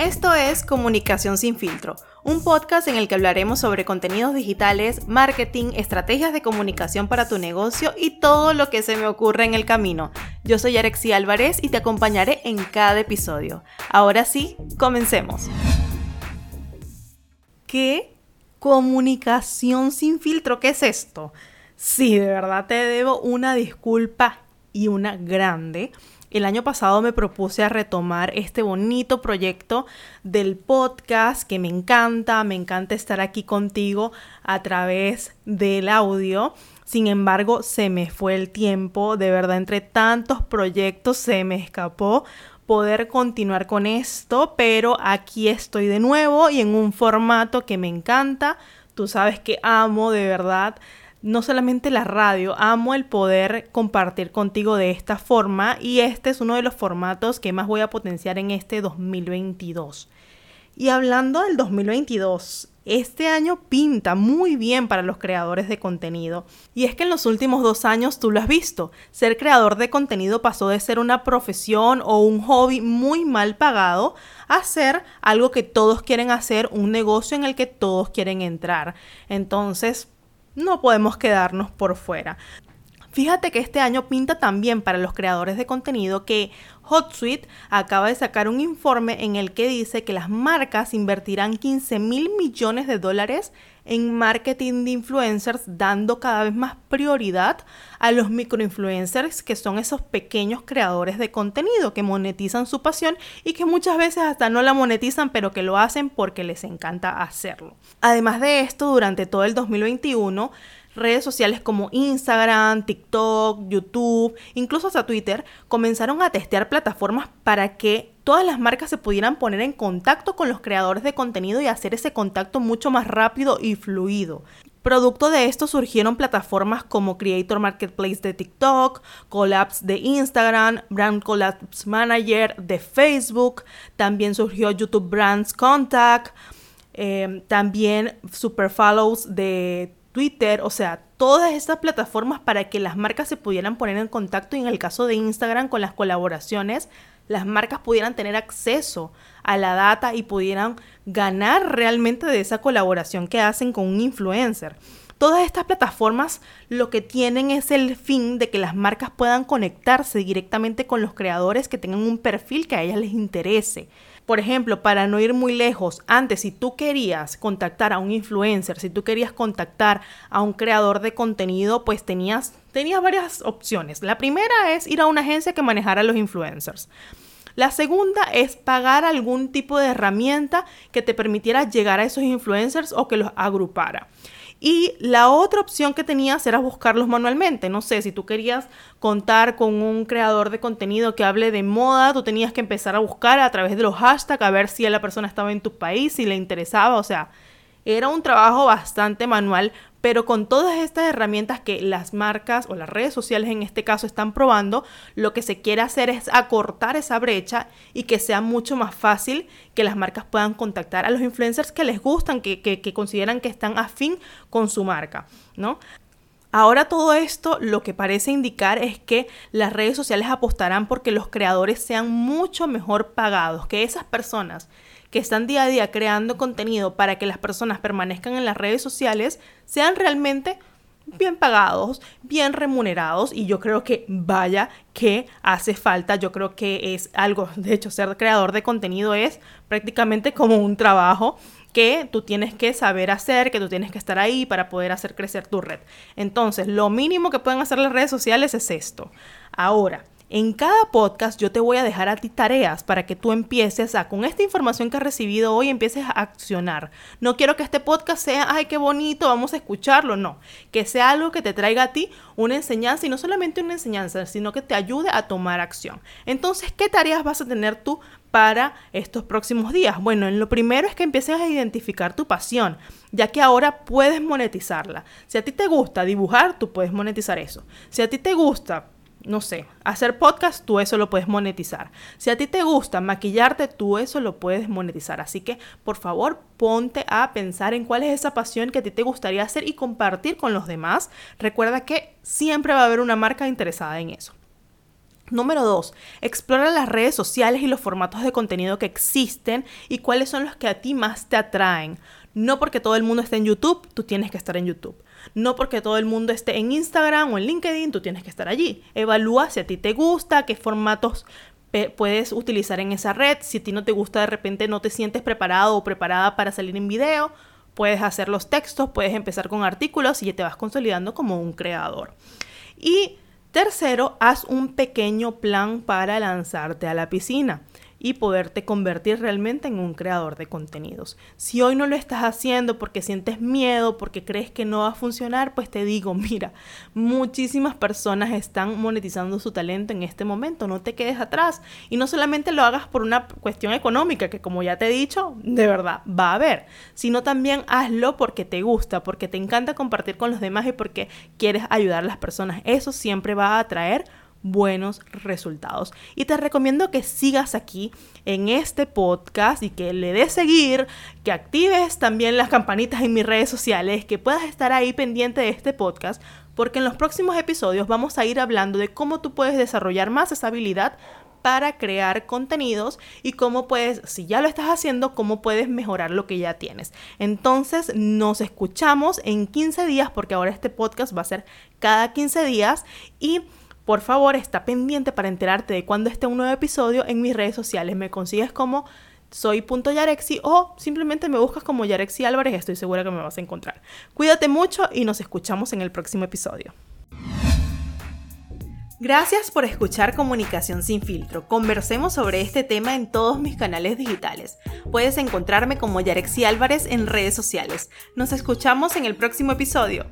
Esto es Comunicación sin filtro, un podcast en el que hablaremos sobre contenidos digitales, marketing, estrategias de comunicación para tu negocio y todo lo que se me ocurre en el camino. Yo soy Arexi Álvarez y te acompañaré en cada episodio. Ahora sí, comencemos. ¿Qué comunicación sin filtro? ¿Qué es esto? Sí, de verdad te debo una disculpa y una grande el año pasado me propuse a retomar este bonito proyecto del podcast que me encanta, me encanta estar aquí contigo a través del audio. Sin embargo, se me fue el tiempo, de verdad, entre tantos proyectos se me escapó poder continuar con esto, pero aquí estoy de nuevo y en un formato que me encanta. Tú sabes que amo de verdad no solamente la radio, amo el poder compartir contigo de esta forma y este es uno de los formatos que más voy a potenciar en este 2022. Y hablando del 2022, este año pinta muy bien para los creadores de contenido. Y es que en los últimos dos años tú lo has visto, ser creador de contenido pasó de ser una profesión o un hobby muy mal pagado a ser algo que todos quieren hacer, un negocio en el que todos quieren entrar. Entonces, no podemos quedarnos por fuera. Fíjate que este año pinta también para los creadores de contenido que HotSuite acaba de sacar un informe en el que dice que las marcas invertirán 15 mil millones de dólares en marketing de influencers, dando cada vez más prioridad a los microinfluencers, que son esos pequeños creadores de contenido que monetizan su pasión y que muchas veces hasta no la monetizan, pero que lo hacen porque les encanta hacerlo. Además de esto, durante todo el 2021, redes sociales como Instagram, TikTok, YouTube, incluso hasta Twitter, comenzaron a testear plataformas para que todas las marcas se pudieran poner en contacto con los creadores de contenido y hacer ese contacto mucho más rápido y fluido. Producto de esto surgieron plataformas como Creator Marketplace de TikTok, Collabs de Instagram, Brand Collabs Manager de Facebook, también surgió YouTube Brands Contact, eh, también Super Follows de Twitter, o sea, todas estas plataformas para que las marcas se pudieran poner en contacto y en el caso de Instagram con las colaboraciones, las marcas pudieran tener acceso a la data y pudieran ganar realmente de esa colaboración que hacen con un influencer. Todas estas plataformas lo que tienen es el fin de que las marcas puedan conectarse directamente con los creadores que tengan un perfil que a ellas les interese. Por ejemplo, para no ir muy lejos, antes si tú querías contactar a un influencer, si tú querías contactar a un creador de contenido, pues tenías, tenías varias opciones. La primera es ir a una agencia que manejara a los influencers. La segunda es pagar algún tipo de herramienta que te permitiera llegar a esos influencers o que los agrupara. Y la otra opción que tenías era buscarlos manualmente. No sé, si tú querías contar con un creador de contenido que hable de moda, tú tenías que empezar a buscar a través de los hashtags a ver si la persona estaba en tu país, si le interesaba. O sea, era un trabajo bastante manual, pero con todas estas herramientas que las marcas o las redes sociales en este caso están probando, lo que se quiere hacer es acortar esa brecha y que sea mucho más fácil que las marcas puedan contactar a los influencers que les gustan, que, que, consideran que están afín con su marca, ¿no? Ahora todo esto lo que parece indicar es que las redes sociales apostarán porque los creadores sean mucho mejor pagados, que esas personas que están día a día creando contenido para que las personas permanezcan en las redes sociales sean realmente bien pagados, bien remunerados y yo creo que vaya que hace falta, yo creo que es algo, de hecho ser creador de contenido es prácticamente como un trabajo que tú tienes que saber hacer, que tú tienes que estar ahí para poder hacer crecer tu red. Entonces, lo mínimo que pueden hacer las redes sociales es esto. Ahora, en cada podcast yo te voy a dejar a ti tareas para que tú empieces a, con esta información que has recibido hoy, empieces a accionar. No quiero que este podcast sea, ay, qué bonito, vamos a escucharlo, no. Que sea algo que te traiga a ti una enseñanza y no solamente una enseñanza, sino que te ayude a tomar acción. Entonces, ¿qué tareas vas a tener tú para estos próximos días? Bueno, en lo primero es que empieces a identificar tu pasión, ya que ahora puedes monetizarla. Si a ti te gusta dibujar, tú puedes monetizar eso. Si a ti te gusta no sé, hacer podcast, tú eso lo puedes monetizar. Si a ti te gusta maquillarte, tú eso lo puedes monetizar. Así que, por favor, ponte a pensar en cuál es esa pasión que a ti te gustaría hacer y compartir con los demás. Recuerda que siempre va a haber una marca interesada en eso. Número 2. Explora las redes sociales y los formatos de contenido que existen y cuáles son los que a ti más te atraen. No porque todo el mundo esté en YouTube, tú tienes que estar en YouTube. No porque todo el mundo esté en Instagram o en LinkedIn, tú tienes que estar allí. Evalúa si a ti te gusta, qué formatos puedes utilizar en esa red. Si a ti no te gusta, de repente no te sientes preparado o preparada para salir en video, puedes hacer los textos, puedes empezar con artículos y ya te vas consolidando como un creador. Y Tercero, haz un pequeño plan para lanzarte a la piscina y poderte convertir realmente en un creador de contenidos. Si hoy no lo estás haciendo porque sientes miedo, porque crees que no va a funcionar, pues te digo, mira, muchísimas personas están monetizando su talento en este momento, no te quedes atrás y no solamente lo hagas por una cuestión económica, que como ya te he dicho, de verdad va a haber, sino también hazlo porque te gusta, porque te encanta compartir con los demás y porque quieres ayudar a las personas. Eso siempre va a atraer buenos resultados. Y te recomiendo que sigas aquí en este podcast y que le des seguir, que actives también las campanitas en mis redes sociales, que puedas estar ahí pendiente de este podcast, porque en los próximos episodios vamos a ir hablando de cómo tú puedes desarrollar más esa habilidad para crear contenidos y cómo puedes, si ya lo estás haciendo, cómo puedes mejorar lo que ya tienes. Entonces nos escuchamos en 15 días porque ahora este podcast va a ser cada 15 días y por favor, está pendiente para enterarte de cuando esté un nuevo episodio en mis redes sociales. Me consigues como soy.yarexi o simplemente me buscas como Yarexi Álvarez, estoy segura que me vas a encontrar. Cuídate mucho y nos escuchamos en el próximo episodio. Gracias por escuchar Comunicación sin filtro. Conversemos sobre este tema en todos mis canales digitales. Puedes encontrarme como Yarexi Álvarez en redes sociales. Nos escuchamos en el próximo episodio.